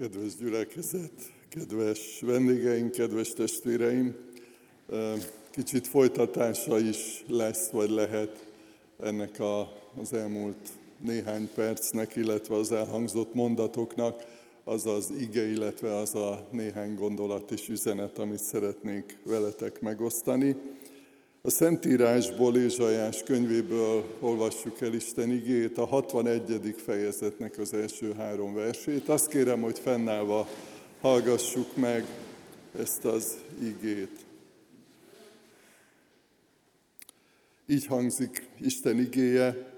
Kedves gyülekezet, kedves vendégeink, kedves testvéreim! Kicsit folytatása is lesz, vagy lehet ennek a, az elmúlt néhány percnek, illetve az elhangzott mondatoknak, az az ige, illetve az a néhány gondolat és üzenet, amit szeretnék veletek megosztani. A Szentírásból, Ézsajás könyvéből olvassuk el Isten igét, a 61. fejezetnek az első három versét. Azt kérem, hogy fennállva hallgassuk meg ezt az igét. Így hangzik Isten igéje,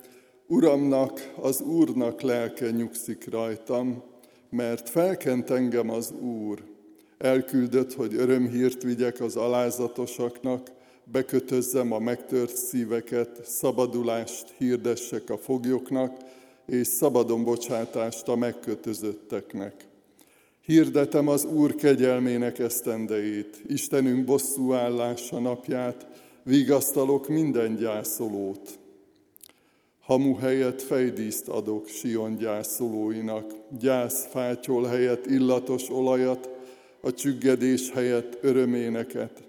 Uramnak, az Úrnak lelke nyugszik rajtam, mert felkent engem az Úr. Elküldött, hogy örömhírt vigyek az alázatosaknak, bekötözzem a megtört szíveket, szabadulást hirdessek a foglyoknak, és szabadon bocsátást a megkötözötteknek. Hirdetem az Úr kegyelmének esztendejét, Istenünk bosszú állása napját, vigasztalok minden gyászolót. Hamu helyett fejdíszt adok Sion gyászolóinak, gyász fátyol helyett illatos olajat, a csüggedés helyett öröméneket.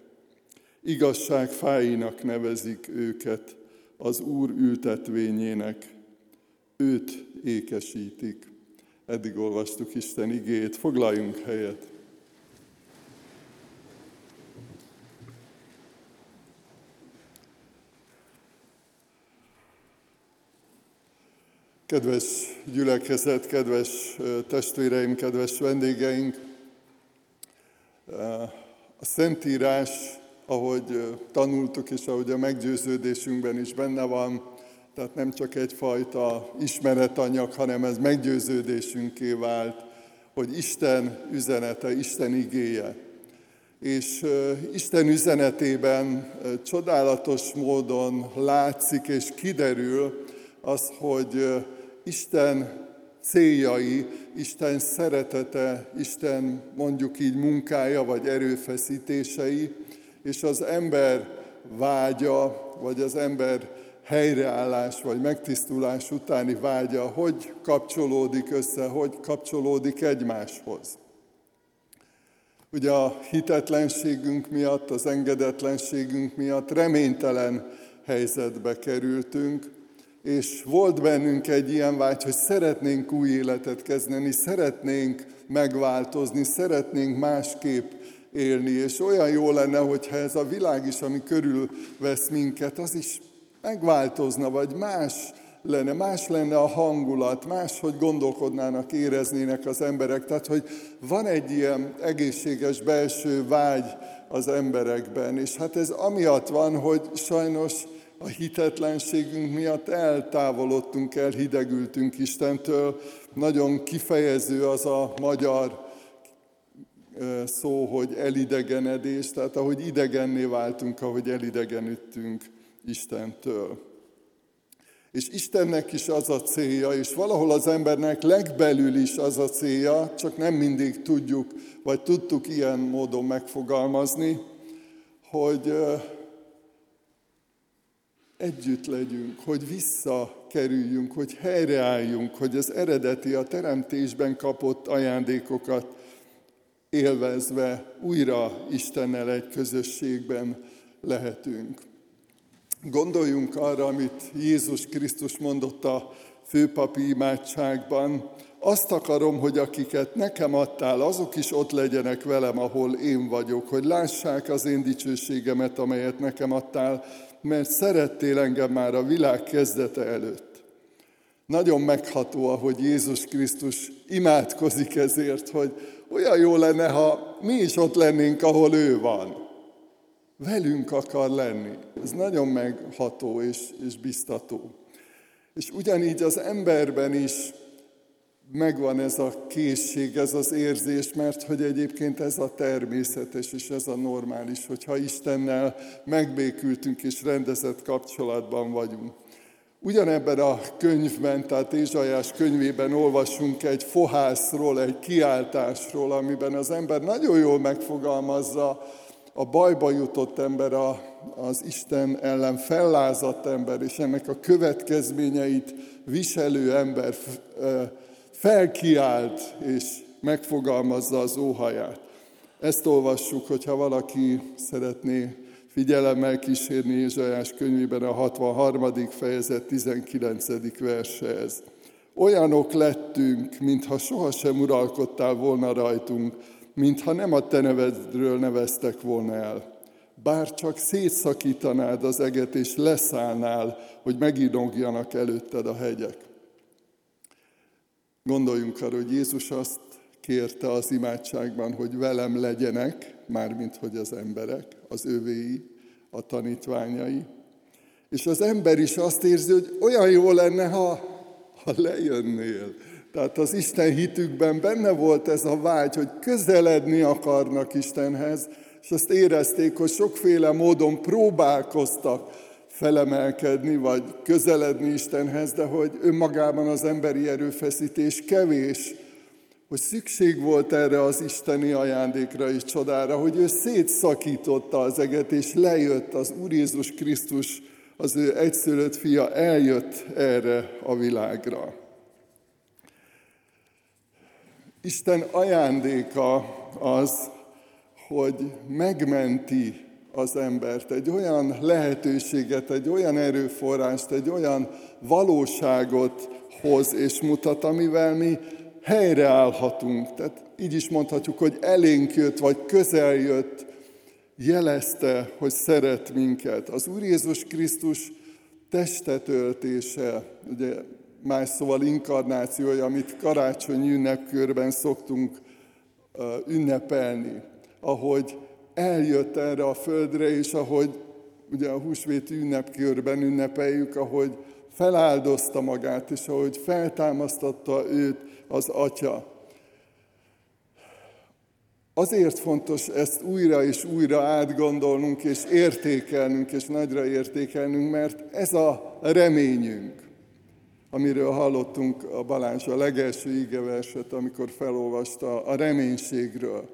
Igazság fáinak nevezik őket, az Úr ültetvényének. Őt ékesítik. Eddig olvastuk Isten igét, foglaljunk helyet. Kedves gyülekezet, kedves testvéreim, kedves vendégeink! A Szentírás ahogy tanultuk, és ahogy a meggyőződésünkben is benne van, tehát nem csak egyfajta ismeretanyag, hanem ez meggyőződésünké vált, hogy Isten üzenete, Isten igéje. És Isten üzenetében csodálatos módon látszik és kiderül az, hogy Isten céljai, Isten szeretete, Isten mondjuk így munkája vagy erőfeszítései, és az ember vágya, vagy az ember helyreállás vagy megtisztulás utáni vágya, hogy kapcsolódik össze, hogy kapcsolódik egymáshoz. Ugye a hitetlenségünk miatt, az engedetlenségünk miatt reménytelen helyzetbe kerültünk, és volt bennünk egy ilyen vágy, hogy szeretnénk új életet kezdeni, szeretnénk megváltozni, szeretnénk másképp élni, és olyan jó lenne, hogyha ez a világ is, ami körülvesz minket, az is megváltozna, vagy más lenne, más lenne a hangulat, más, hogy gondolkodnának, éreznének az emberek. Tehát, hogy van egy ilyen egészséges belső vágy az emberekben, és hát ez amiatt van, hogy sajnos a hitetlenségünk miatt eltávolodtunk, elhidegültünk Istentől. Nagyon kifejező az a magyar szó, hogy elidegenedés, tehát ahogy idegenné váltunk, ahogy elidegenüttünk Istentől. És Istennek is az a célja, és valahol az embernek legbelül is az a célja, csak nem mindig tudjuk, vagy tudtuk ilyen módon megfogalmazni, hogy együtt legyünk, hogy visszakerüljünk, hogy helyreálljunk, hogy az eredeti, a teremtésben kapott ajándékokat élvezve újra Istennel egy közösségben lehetünk. Gondoljunk arra, amit Jézus Krisztus mondott a főpapi imádságban. Azt akarom, hogy akiket nekem adtál, azok is ott legyenek velem, ahol én vagyok, hogy lássák az én dicsőségemet, amelyet nekem adtál, mert szerettél engem már a világ kezdete előtt. Nagyon megható, ahogy Jézus Krisztus imádkozik ezért, hogy olyan jó lenne, ha mi is ott lennénk, ahol ő van. Velünk akar lenni. Ez nagyon megható és, és biztató. És ugyanígy az emberben is megvan ez a készség, ez az érzés, mert hogy egyébként ez a természetes és ez a normális, hogyha Istennel megbékültünk és rendezett kapcsolatban vagyunk. Ugyanebben a könyvben, tehát Ézsajás könyvében olvasunk egy fohászról, egy kiáltásról, amiben az ember nagyon jól megfogalmazza a bajba jutott ember, a, az Isten ellen fellázadt ember, és ennek a következményeit viselő ember felkiált és megfogalmazza az óhaját. Ezt olvassuk, hogyha valaki szeretné figyelemmel kísérni Ézsajás könyvében a 63. fejezet 19. verse ez. Olyanok lettünk, mintha sohasem uralkodtál volna rajtunk, mintha nem a te nevedről neveztek volna el. Bár csak szétszakítanád az eget, és leszállnál, hogy meginogjanak előtted a hegyek. Gondoljunk arra, hogy Jézus azt kérte az imádságban, hogy velem legyenek, mármint hogy az emberek, az övéi, a tanítványai. És az ember is azt érzi, hogy olyan jó lenne, ha, ha lejönnél. Tehát az Isten hitükben benne volt ez a vágy, hogy közeledni akarnak Istenhez, és azt érezték, hogy sokféle módon próbálkoztak felemelkedni, vagy közeledni Istenhez, de hogy önmagában az emberi erőfeszítés kevés, hogy szükség volt erre az isteni ajándékra és csodára, hogy ő szétszakította az eget, és lejött az Úr Jézus Krisztus, az ő egyszülött fia eljött erre a világra. Isten ajándéka az, hogy megmenti az embert, egy olyan lehetőséget, egy olyan erőforrást, egy olyan valóságot hoz és mutat, amivel mi helyreállhatunk. Tehát így is mondhatjuk, hogy elénk jött, vagy közel jött, jelezte, hogy szeret minket. Az Úr Jézus Krisztus testetöltése, ugye más szóval inkarnációja, amit karácsonyi ünnepkörben szoktunk ünnepelni, ahogy eljött erre a földre, és ahogy ugye a húsvéti ünnepkörben ünnepeljük, ahogy feláldozta magát, és ahogy feltámasztotta őt az Atya. Azért fontos ezt újra és újra átgondolnunk, és értékelnünk, és nagyra értékelnünk, mert ez a reményünk, amiről hallottunk a Balázs a legelső igeverset, amikor felolvasta a reménységről.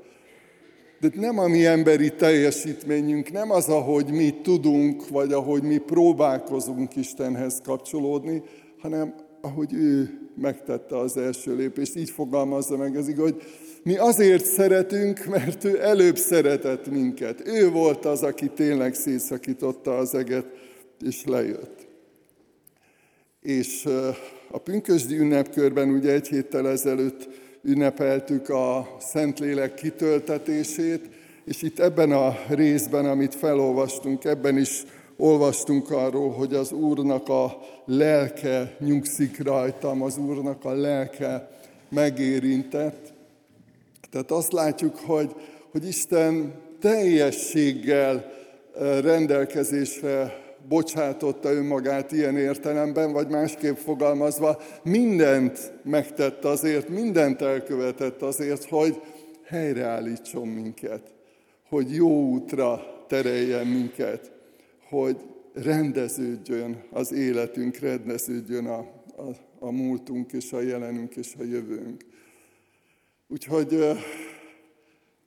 De nem a mi emberi teljesítményünk, nem az, ahogy mi tudunk, vagy ahogy mi próbálkozunk Istenhez kapcsolódni, hanem ahogy ő megtette az első lépést. Így fogalmazza meg az igaz, hogy mi azért szeretünk, mert ő előbb szeretett minket. Ő volt az, aki tényleg szétszakította az eget, és lejött. És a pünkösdi ünnepkörben ugye egy héttel ezelőtt ünnepeltük a Szentlélek kitöltetését, és itt ebben a részben, amit felolvastunk, ebben is olvastunk arról, hogy az Úrnak a lelke nyugszik rajtam, az Úrnak a lelke megérintett. Tehát azt látjuk, hogy, hogy Isten teljességgel rendelkezésre bocsátotta önmagát ilyen értelemben, vagy másképp fogalmazva, mindent megtett azért, mindent elkövetett azért, hogy helyreállítson minket, hogy jó útra tereljen minket, hogy rendeződjön az életünk, rendeződjön a, a, a múltunk és a jelenünk és a jövőnk. Úgyhogy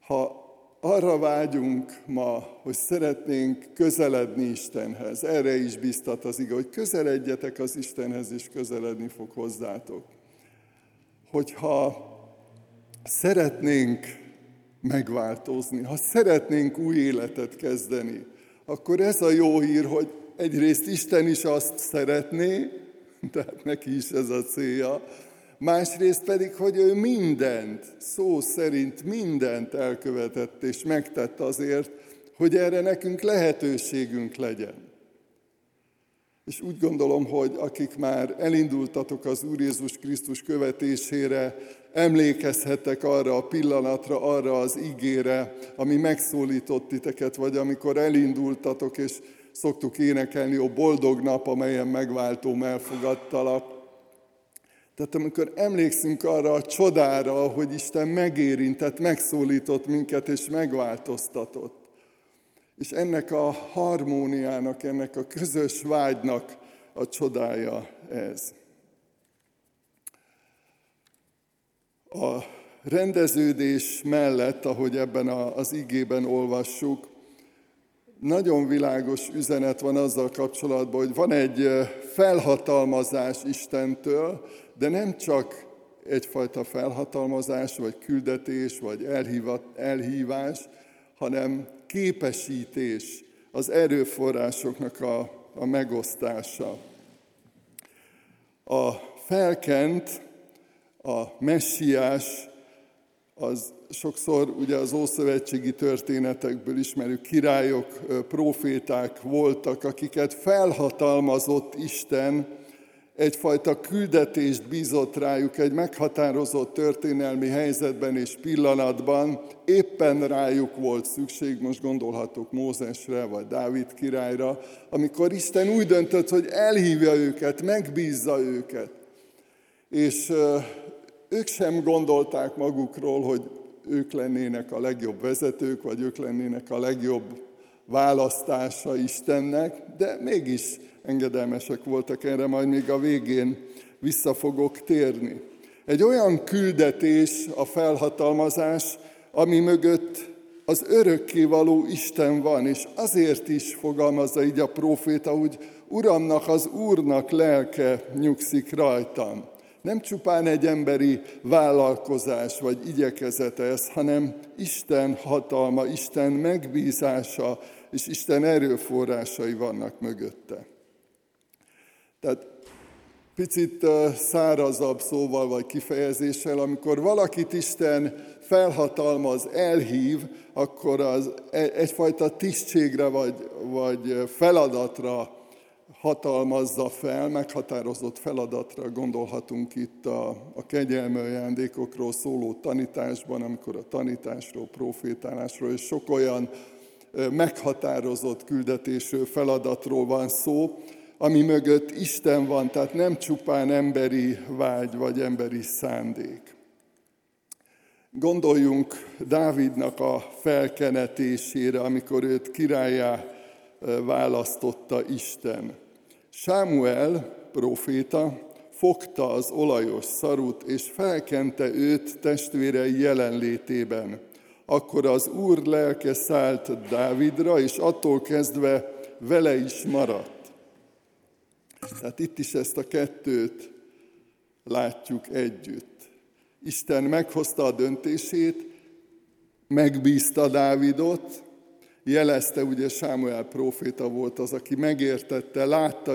ha arra vágyunk ma, hogy szeretnénk közeledni Istenhez. Erre is biztat az igaz, hogy közeledjetek az Istenhez, és közeledni fog hozzátok. Hogyha szeretnénk megváltozni, ha szeretnénk új életet kezdeni, akkor ez a jó hír, hogy egyrészt Isten is azt szeretné, tehát neki is ez a célja, másrészt pedig, hogy ő mindent, szó szerint mindent elkövetett és megtett azért, hogy erre nekünk lehetőségünk legyen. És úgy gondolom, hogy akik már elindultatok az Úr Jézus Krisztus követésére, emlékezhettek arra a pillanatra, arra az igére, ami megszólított titeket, vagy amikor elindultatok, és szoktuk énekelni, a boldog nap, amelyen megváltóm elfogadtalak. Tehát amikor emlékszünk arra a csodára, hogy Isten megérintett, megszólított minket és megváltoztatott. És ennek a harmóniának, ennek a közös vágynak a csodája ez. A rendeződés mellett, ahogy ebben az igében olvassuk, nagyon világos üzenet van azzal kapcsolatban, hogy van egy felhatalmazás Istentől, de nem csak egyfajta felhatalmazás, vagy küldetés, vagy elhívás, hanem képesítés, az erőforrásoknak a, a megosztása. A felkent, a messiás, az sokszor ugye az ószövetségi történetekből ismerő királyok, proféták voltak, akiket felhatalmazott Isten, egyfajta küldetést bízott rájuk egy meghatározott történelmi helyzetben és pillanatban, éppen rájuk volt szükség, most gondolhatok Mózesre vagy Dávid királyra, amikor Isten úgy döntött, hogy elhívja őket, megbízza őket. És ők sem gondolták magukról, hogy ők lennének a legjobb vezetők, vagy ők lennének a legjobb választása Istennek, de mégis engedelmesek voltak erre, majd még a végén vissza fogok térni. Egy olyan küldetés, a felhatalmazás, ami mögött az örökkévaló Isten van, és azért is fogalmazza így a próféta, hogy Uramnak, az Úrnak lelke nyugszik rajtam. Nem csupán egy emberi vállalkozás vagy igyekezete ez, hanem Isten hatalma, Isten megbízása és Isten erőforrásai vannak mögötte. Tehát picit szárazabb szóval vagy kifejezéssel, amikor valakit Isten felhatalmaz, elhív, akkor az e, egyfajta tisztségre vagy, vagy feladatra hatalmazza fel, meghatározott feladatra gondolhatunk itt a, a kegyelmi ajándékokról szóló tanításban, amikor a tanításról, profétálásról és sok olyan meghatározott küldetésről, feladatról van szó, ami mögött Isten van, tehát nem csupán emberi vágy vagy emberi szándék. Gondoljunk Dávidnak a felkenetésére, amikor őt királyá választotta Isten. Sámuel, proféta, fogta az olajos szarut, és felkente őt testvérei jelenlétében. Akkor az Úr lelke szállt Dávidra, és attól kezdve vele is maradt. Tehát itt is ezt a kettőt látjuk együtt. Isten meghozta a döntését, megbízta Dávidot, jelezte, ugye Sámuel próféta volt az, aki megértette, látta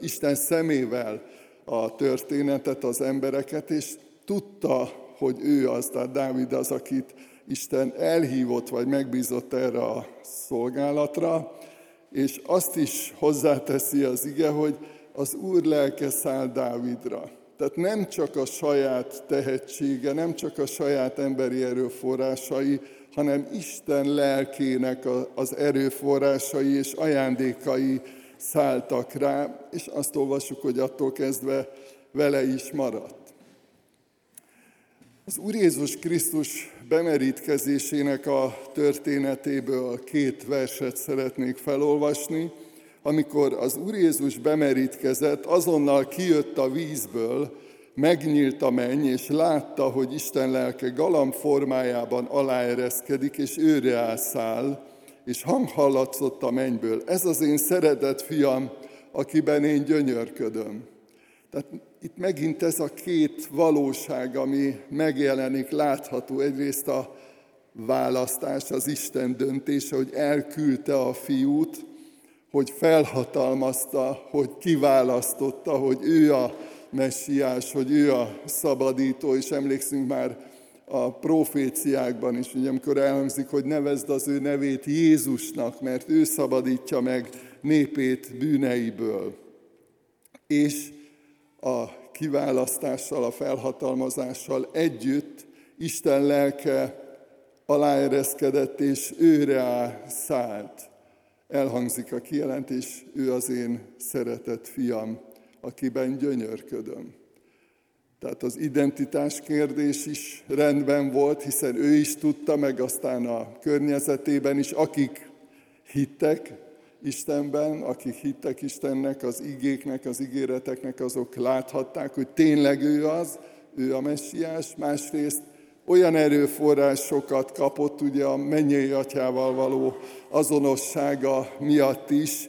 Isten szemével a történetet, az embereket, és tudta, hogy ő az, tehát Dávid az, akit Isten elhívott, vagy megbízott erre a szolgálatra, és azt is hozzáteszi az ige, hogy az Úr lelke száll Dávidra. Tehát nem csak a saját tehetsége, nem csak a saját emberi erőforrásai, hanem Isten lelkének az erőforrásai és ajándékai szálltak rá, és azt olvassuk, hogy attól kezdve vele is maradt. Az Úr Jézus Krisztus bemerítkezésének a történetéből két verset szeretnék felolvasni. Amikor az Úr Jézus bemerítkezett, azonnal kijött a vízből, megnyílt a menny, és látta, hogy Isten lelke galamb formájában aláereszkedik, és őre ászáll, és hang hallatszott a mennyből. Ez az én szeretett fiam, akiben én gyönyörködöm. Tehát itt megint ez a két valóság, ami megjelenik, látható. Egyrészt a választás, az Isten döntése, hogy elküldte a fiút, hogy felhatalmazta, hogy kiválasztotta, hogy ő a messiás, hogy ő a szabadító, és emlékszünk már a proféciákban is, ugye, amikor elhangzik, hogy nevezd az ő nevét Jézusnak, mert ő szabadítja meg népét bűneiből. És a kiválasztással, a felhatalmazással együtt Isten lelke aláereszkedett és őre szállt. Elhangzik a kijelentés, ő az én szeretett fiam, akiben gyönyörködöm. Tehát az identitás kérdés is rendben volt, hiszen ő is tudta, meg aztán a környezetében is, akik hittek, Istenben, akik hittek Istennek, az igéknek, az ígéreteknek, azok láthatták, hogy tényleg ő az, ő a messiás, másrészt olyan erőforrásokat kapott ugye a mennyei atyával való azonossága miatt is,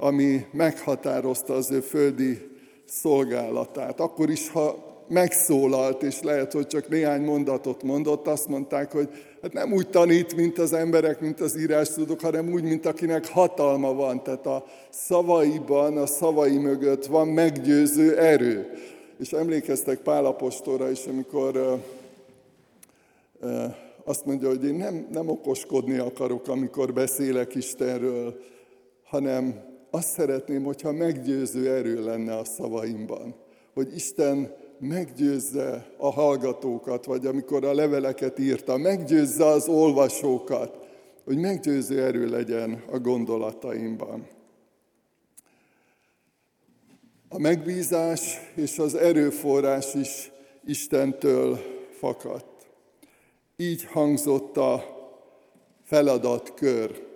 ami meghatározta az ő földi szolgálatát. Akkor is, ha megszólalt, és lehet, hogy csak néhány mondatot mondott, azt mondták, hogy hát nem úgy tanít, mint az emberek, mint az írás tudok, hanem úgy, mint akinek hatalma van. Tehát a szavaiban, a szavai mögött van meggyőző erő. És emlékeztek Pálapostóra is, amikor azt mondja, hogy én nem, nem okoskodni akarok, amikor beszélek Istenről, hanem azt szeretném, hogyha meggyőző erő lenne a szavaimban. Hogy Isten meggyőzze a hallgatókat, vagy amikor a leveleket írta, meggyőzze az olvasókat, hogy meggyőző erő legyen a gondolataimban. A megbízás és az erőforrás is Istentől fakadt. Így hangzott a feladatkör.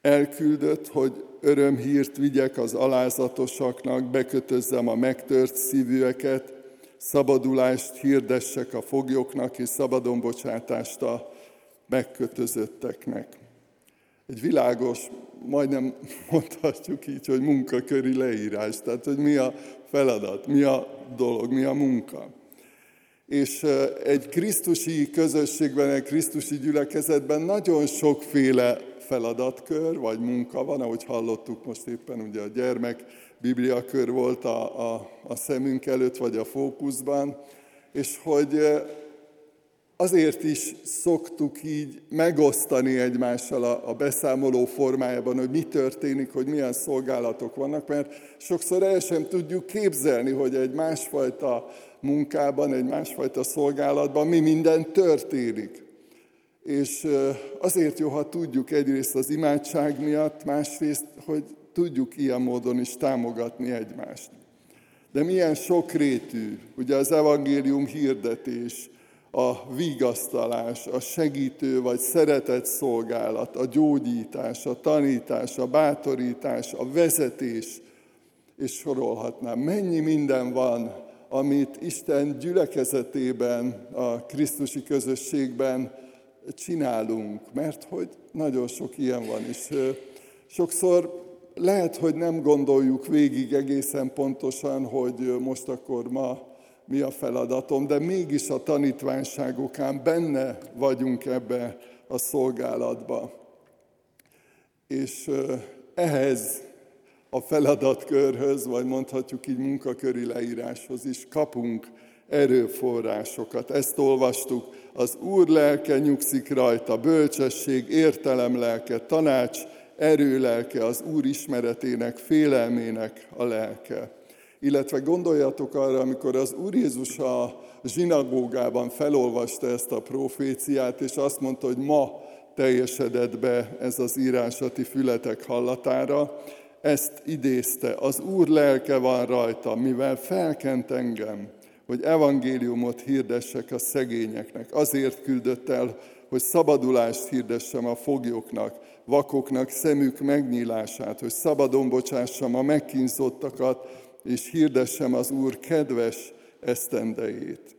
Elküldött, hogy örömhírt vigyek az alázatosaknak, bekötözzem a megtört szívűeket, szabadulást hirdessek a foglyoknak, és szabadonbocsátást a megkötözötteknek. Egy világos, majdnem mondhatjuk így, hogy munkaköri leírás, tehát hogy mi a feladat, mi a dolog, mi a munka. És egy krisztusi közösségben, egy krisztusi gyülekezetben nagyon sokféle feladatkör, vagy munka van, ahogy hallottuk most éppen, ugye a gyermek bibliakör volt a, a, a szemünk előtt, vagy a fókuszban, és hogy azért is szoktuk így megosztani egymással a, a beszámoló formájában, hogy mi történik, hogy milyen szolgálatok vannak, mert sokszor el sem tudjuk képzelni, hogy egy másfajta munkában, egy másfajta szolgálatban mi minden történik. És azért jó, ha tudjuk egyrészt az imádság miatt, másrészt, hogy tudjuk ilyen módon is támogatni egymást. De milyen sokrétű, ugye az evangélium hirdetés, a vigasztalás, a segítő vagy szeretett szolgálat, a gyógyítás, a tanítás, a bátorítás, a vezetés, és sorolhatnám. Mennyi minden van, amit Isten gyülekezetében, a Krisztusi közösségben csinálunk, mert hogy nagyon sok ilyen van, és sokszor lehet, hogy nem gondoljuk végig egészen pontosan, hogy most akkor ma mi a feladatom, de mégis a tanítványságokán benne vagyunk ebbe a szolgálatba. És ehhez a feladatkörhöz, vagy mondhatjuk így munkaköri leíráshoz is kapunk erőforrásokat. Ezt olvastuk, az Úr lelke nyugszik rajta, bölcsesség, értelem lelke, tanács, erő lelke, az Úr ismeretének, félelmének a lelke. Illetve gondoljatok arra, amikor az Úr Jézus a zsinagógában felolvasta ezt a proféciát, és azt mondta, hogy ma teljesedett be ez az írásati fületek hallatára, ezt idézte, az Úr lelke van rajta, mivel felkent engem, hogy evangéliumot hirdessek a szegényeknek. Azért küldött el, hogy szabadulást hirdessem a foglyoknak, vakoknak szemük megnyílását, hogy szabadon bocsássam a megkínzottakat, és hirdessem az Úr kedves esztendejét.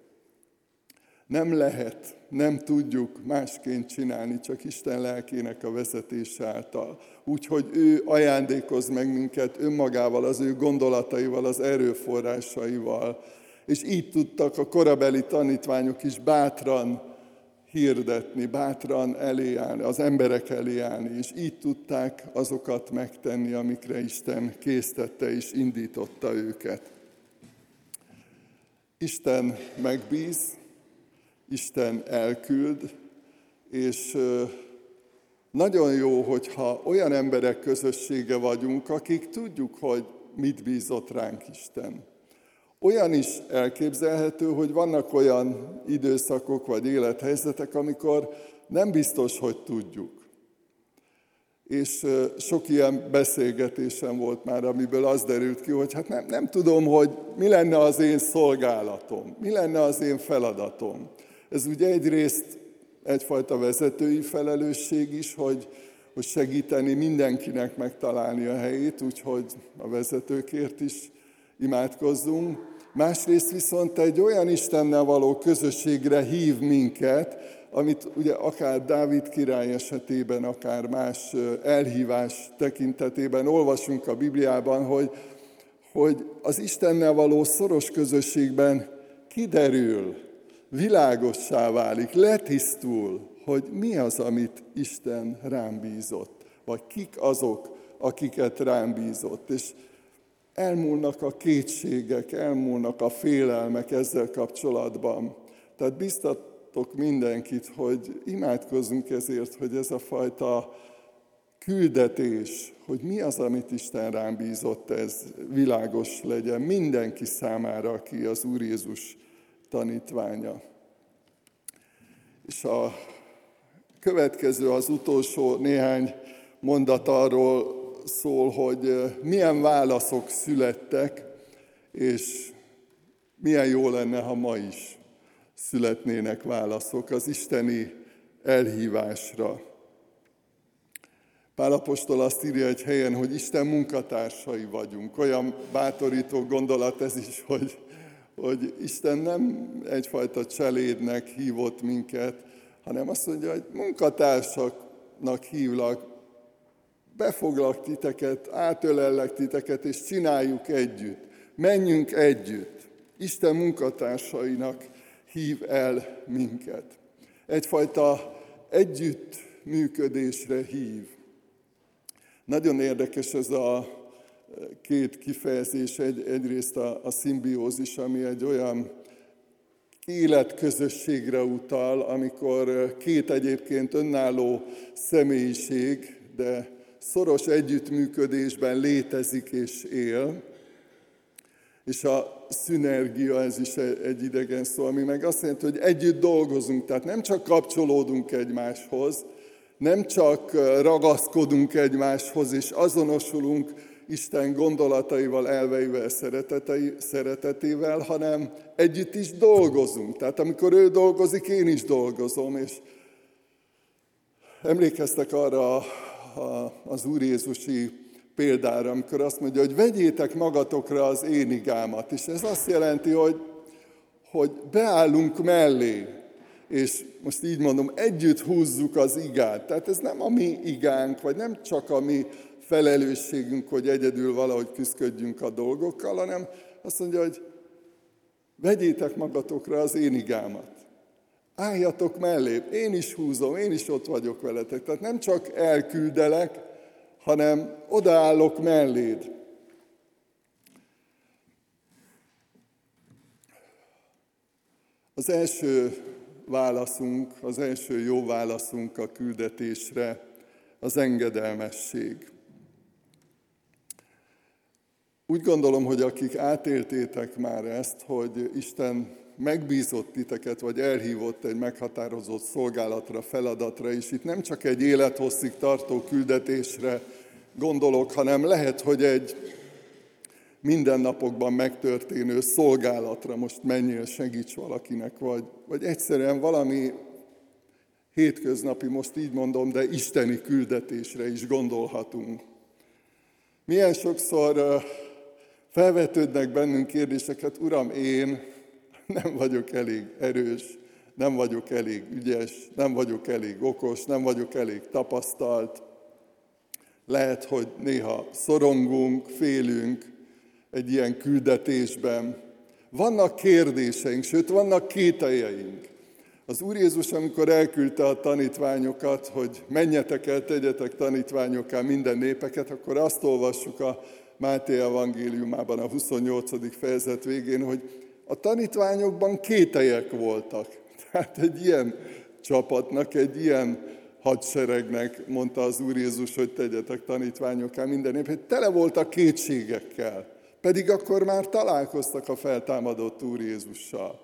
Nem lehet, nem tudjuk másként csinálni, csak Isten lelkének a vezetése által. Úgyhogy ő ajándékoz meg minket önmagával, az ő gondolataival, az erőforrásaival, és így tudtak a korabeli tanítványok is bátran hirdetni, bátran elé állni, az emberek elé állni, és így tudták azokat megtenni, amikre Isten késztette és indította őket. Isten megbíz, Isten elküld, és nagyon jó, hogyha olyan emberek közössége vagyunk, akik tudjuk, hogy mit bízott ránk Isten. Olyan is elképzelhető, hogy vannak olyan időszakok vagy élethelyzetek, amikor nem biztos, hogy tudjuk. És sok ilyen beszélgetésem volt már, amiből az derült ki, hogy hát nem, nem tudom, hogy mi lenne az én szolgálatom, mi lenne az én feladatom. Ez ugye egyrészt egyfajta vezetői felelősség is, hogy, hogy segíteni mindenkinek megtalálni a helyét, úgyhogy a vezetőkért is imádkozzunk. Másrészt viszont egy olyan Istennel való közösségre hív minket, amit ugye akár Dávid király esetében, akár más elhívás tekintetében olvasunk a Bibliában, hogy, hogy az Istennel való szoros közösségben kiderül, világossá válik, letisztul, hogy mi az, amit Isten rám bízott, vagy kik azok, akiket rám bízott. És elmúlnak a kétségek, elmúlnak a félelmek ezzel kapcsolatban. Tehát biztatok mindenkit, hogy imádkozzunk ezért, hogy ez a fajta küldetés, hogy mi az, amit Isten rám bízott, ez világos legyen mindenki számára, aki az Úr Jézus tanítványa. És a következő, az utolsó néhány mondat arról szól, hogy milyen válaszok születtek, és milyen jó lenne, ha ma is születnének válaszok az isteni elhívásra. Pálapostól azt írja egy helyen, hogy Isten munkatársai vagyunk. Olyan bátorító gondolat ez is, hogy, hogy Isten nem egyfajta cselédnek hívott minket, hanem azt mondja, hogy munkatársaknak hívlak, befoglak titeket, átölellek titeket, és csináljuk együtt. Menjünk együtt. Isten munkatársainak hív el minket. Egyfajta együttműködésre hív. Nagyon érdekes ez a két kifejezés, egy, egyrészt a, a szimbiózis, ami egy olyan életközösségre utal, amikor két egyébként önálló személyiség, de szoros együttműködésben létezik és él, és a szünergia, ez is egy idegen szó, ami meg azt jelenti, hogy együtt dolgozunk, tehát nem csak kapcsolódunk egymáshoz, nem csak ragaszkodunk egymáshoz és azonosulunk Isten gondolataival, elveivel, szeretetével, hanem együtt is dolgozunk. Tehát amikor ő dolgozik, én is dolgozom, és emlékeztek arra az Úr Jézusi példára, amikor azt mondja, hogy vegyétek magatokra az én igámat. És ez azt jelenti, hogy, hogy beállunk mellé, és most így mondom, együtt húzzuk az igát. Tehát ez nem a mi igánk, vagy nem csak a mi felelősségünk, hogy egyedül valahogy küzdködjünk a dolgokkal, hanem azt mondja, hogy vegyétek magatokra az én igámat. Álljatok mellé, én is húzom, én is ott vagyok veletek. Tehát nem csak elküldelek, hanem odaállok melléd. Az első válaszunk, az első jó válaszunk a küldetésre az engedelmesség. Úgy gondolom, hogy akik átéltétek már ezt, hogy Isten megbízott titeket, vagy elhívott egy meghatározott szolgálatra, feladatra, és itt nem csak egy élethosszig tartó küldetésre gondolok, hanem lehet, hogy egy mindennapokban megtörténő szolgálatra most menjél, segíts valakinek, vagy, vagy egyszerűen valami hétköznapi, most így mondom, de isteni küldetésre is gondolhatunk. Milyen sokszor felvetődnek bennünk kérdéseket, Uram, én nem vagyok elég erős, nem vagyok elég ügyes, nem vagyok elég okos, nem vagyok elég tapasztalt. Lehet, hogy néha szorongunk, félünk egy ilyen küldetésben. Vannak kérdéseink, sőt, vannak kételjeink. Az Úr Jézus, amikor elküldte a tanítványokat, hogy menjetek el, tegyetek tanítványokká minden népeket, akkor azt olvassuk a Máté evangéliumában a 28. fejezet végén, hogy a tanítványokban kételyek voltak. Tehát egy ilyen csapatnak, egy ilyen hadseregnek mondta az Úr Jézus, hogy tegyetek tanítványokká minden nép, hogy tele voltak kétségekkel. Pedig akkor már találkoztak a feltámadott Úr Jézussal.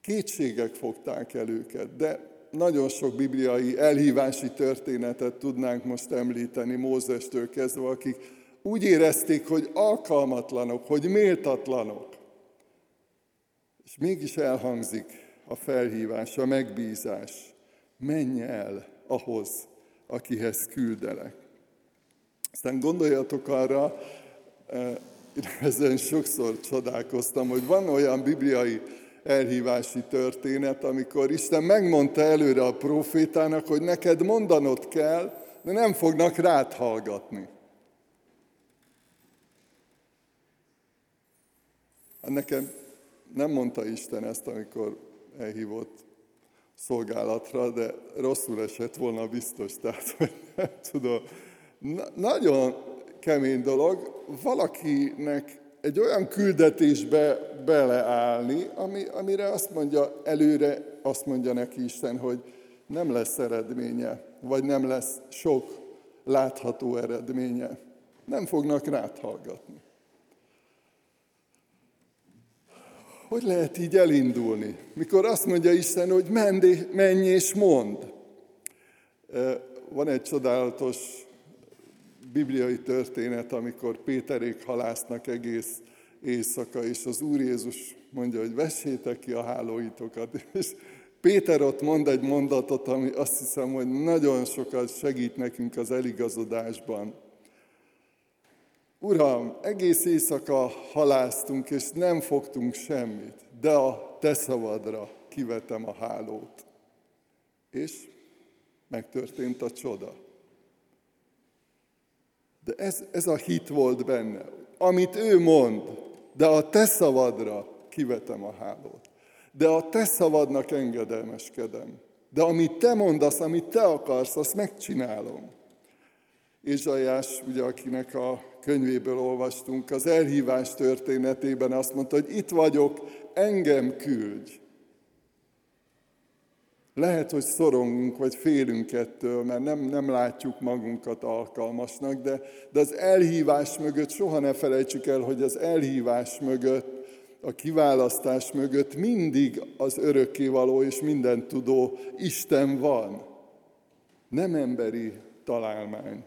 Kétségek fogták el őket, de nagyon sok bibliai elhívási történetet tudnánk most említeni Mózestől kezdve, akik úgy érezték, hogy alkalmatlanok, hogy méltatlanok. És mégis elhangzik a felhívás, a megbízás. Menj el ahhoz, akihez küldelek. Aztán gondoljatok arra, eh, ezen sokszor csodálkoztam, hogy van olyan bibliai elhívási történet, amikor Isten megmondta előre a profétának, hogy neked mondanod kell, de nem fognak rád hallgatni. Hát nekem nem mondta Isten ezt, amikor elhívott szolgálatra, de rosszul esett volna biztos, tehát hogy nem tudom. Na, nagyon kemény dolog valakinek egy olyan küldetésbe beleállni, ami, amire azt mondja előre, azt mondja neki Isten, hogy nem lesz eredménye, vagy nem lesz sok látható eredménye. Nem fognak rád hallgatni. Hogy lehet így elindulni? Mikor azt mondja Isten, hogy menj és mond. Van egy csodálatos bibliai történet, amikor Péterék halásznak egész éjszaka, és az Úr Jézus mondja, hogy vessétek ki a hálóitokat. És Péter ott mond egy mondatot, ami azt hiszem, hogy nagyon sokat segít nekünk az eligazodásban. Uram, egész éjszaka haláztunk, és nem fogtunk semmit, de a te szavadra kivetem a hálót. És megtörtént a csoda. De ez, ez a hit volt benne. Amit ő mond, de a te szavadra kivetem a hálót. De a te szavadnak engedelmeskedem. De amit te mondasz, amit te akarsz, azt megcsinálom. Ézsaiás, ugye, akinek a könyvéből olvastunk, az elhívás történetében azt mondta, hogy itt vagyok, engem küldj. Lehet, hogy szorongunk, vagy félünk ettől, mert nem, nem látjuk magunkat alkalmasnak, de, de az elhívás mögött soha ne felejtsük el, hogy az elhívás mögött, a kiválasztás mögött mindig az örökkévaló és minden tudó Isten van. Nem emberi találmány.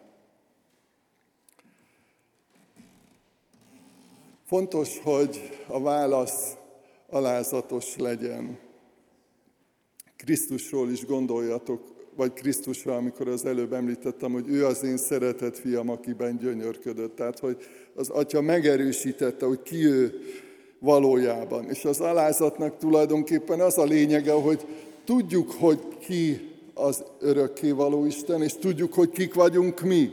Fontos, hogy a válasz alázatos legyen. Krisztusról is gondoljatok, vagy Krisztusra, amikor az előbb említettem, hogy ő az én szeretett fiam, akiben gyönyörködött. Tehát, hogy az atya megerősítette, hogy ki ő valójában. És az alázatnak tulajdonképpen az a lényege, hogy tudjuk, hogy ki az örökké való Isten, és tudjuk, hogy kik vagyunk mi.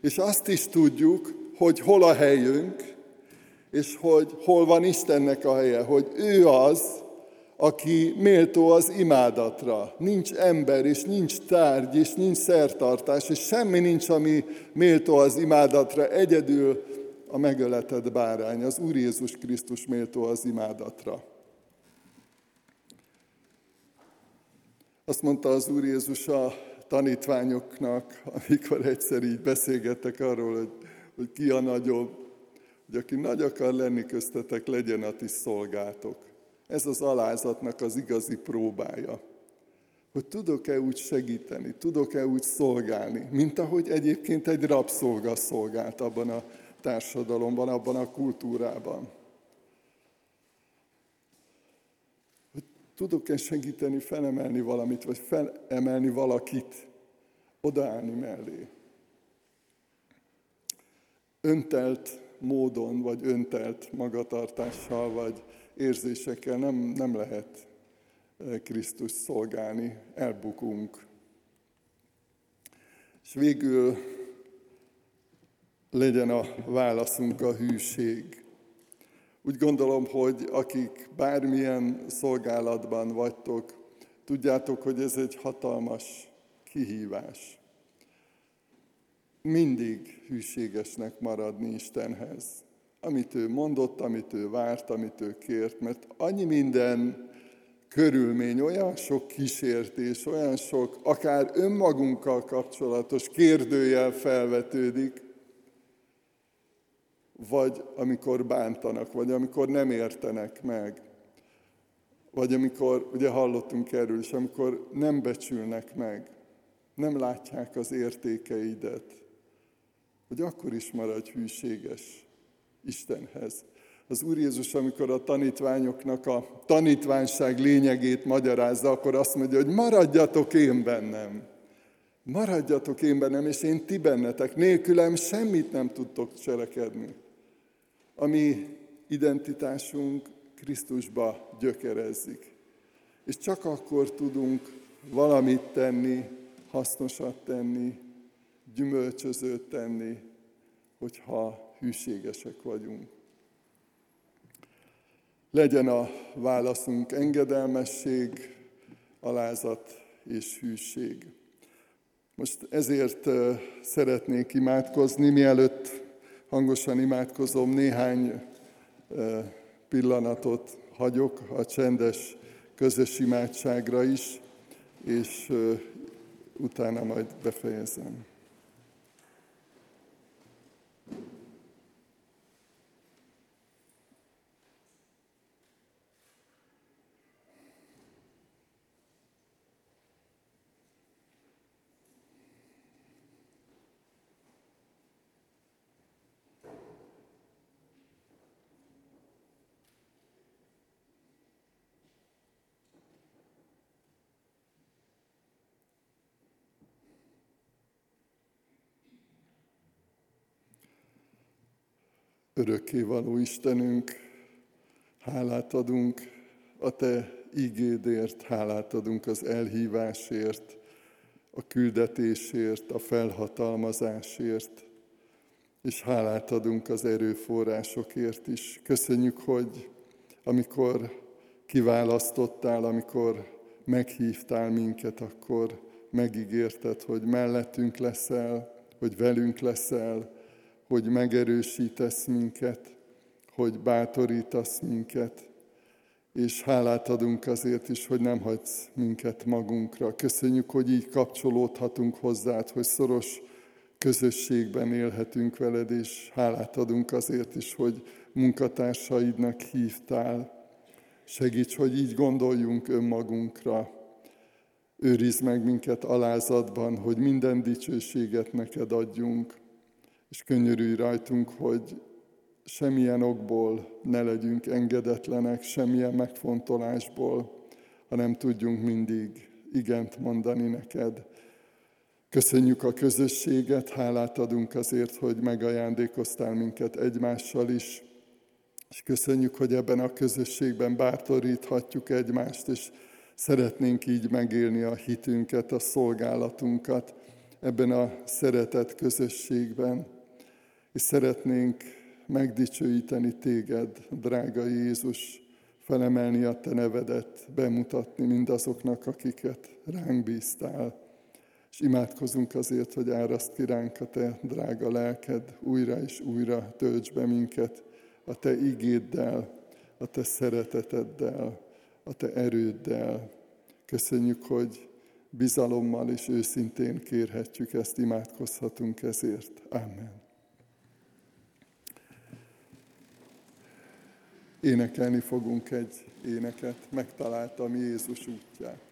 És azt is tudjuk, hogy hol a helyünk, és hogy hol van Istennek a helye, hogy ő az, aki méltó az imádatra. Nincs ember, és nincs tárgy, és nincs szertartás, és semmi nincs, ami méltó az imádatra. Egyedül a megöletett bárány, az Úr Jézus Krisztus méltó az imádatra. Azt mondta az Úr Jézus a tanítványoknak, amikor egyszer így beszélgettek arról, hogy, hogy ki a nagyobb, hogy aki nagy akar lenni köztetek, legyen a ti szolgátok. Ez az alázatnak az igazi próbája. Hogy tudok-e úgy segíteni, tudok-e úgy szolgálni, mint ahogy egyébként egy rabszolga szolgált abban a társadalomban, abban a kultúrában. Hogy tudok-e segíteni, felemelni valamit, vagy felemelni valakit, odaállni mellé. Öntelt módon, vagy öntelt magatartással, vagy érzésekkel nem, nem lehet eh, Krisztus szolgálni, elbukunk. És végül legyen a válaszunk a hűség. Úgy gondolom, hogy akik bármilyen szolgálatban vagytok, tudjátok, hogy ez egy hatalmas kihívás mindig hűségesnek maradni Istenhez. Amit ő mondott, amit ő várt, amit ő kért, mert annyi minden körülmény, olyan sok kísértés, olyan sok, akár önmagunkkal kapcsolatos kérdőjel felvetődik, vagy amikor bántanak, vagy amikor nem értenek meg, vagy amikor, ugye hallottunk erről is, amikor nem becsülnek meg, nem látják az értékeidet, hogy akkor is maradj hűséges Istenhez. Az Úr Jézus, amikor a tanítványoknak a tanítványság lényegét magyarázza, akkor azt mondja, hogy maradjatok én bennem. Maradjatok én bennem, és én ti bennetek. Nélkülem semmit nem tudtok cselekedni. A mi identitásunk Krisztusba gyökerezzik. És csak akkor tudunk valamit tenni, hasznosat tenni, gyümölcsözőt tenni, hogyha hűségesek vagyunk. Legyen a válaszunk engedelmesség, alázat és hűség. Most ezért szeretnék imádkozni, mielőtt hangosan imádkozom, néhány pillanatot hagyok a csendes közös imádságra is, és utána majd befejezem. Örökkévaló Istenünk, hálát adunk a Te ígédért, hálát adunk az elhívásért, a küldetésért, a felhatalmazásért, és hálát adunk az erőforrásokért is. Köszönjük, hogy amikor kiválasztottál, amikor meghívtál minket, akkor megígérted, hogy mellettünk leszel, hogy velünk leszel, hogy megerősítesz minket, hogy bátorítasz minket, és hálát adunk azért is, hogy nem hagysz minket magunkra. Köszönjük, hogy így kapcsolódhatunk hozzád, hogy szoros közösségben élhetünk veled, és hálát adunk azért is, hogy munkatársaidnak hívtál. Segíts, hogy így gondoljunk önmagunkra. Őrizd meg minket alázatban, hogy minden dicsőséget neked adjunk és könyörülj rajtunk, hogy semmilyen okból ne legyünk engedetlenek, semmilyen megfontolásból, hanem tudjunk mindig igent mondani neked. Köszönjük a közösséget, hálát adunk azért, hogy megajándékoztál minket egymással is, és köszönjük, hogy ebben a közösségben bátoríthatjuk egymást, és szeretnénk így megélni a hitünket, a szolgálatunkat ebben a szeretett közösségben és szeretnénk megdicsőíteni téged, drága Jézus, felemelni a te nevedet, bemutatni mindazoknak, akiket ránk bíztál. És imádkozunk azért, hogy áraszt ki ránk a te drága lelked, újra és újra tölts be minket a te igéddel, a te szereteteddel, a te erőddel. Köszönjük, hogy bizalommal és őszintén kérhetjük ezt, imádkozhatunk ezért. Amen. Énekelni fogunk egy éneket, megtaláltam Jézus útját.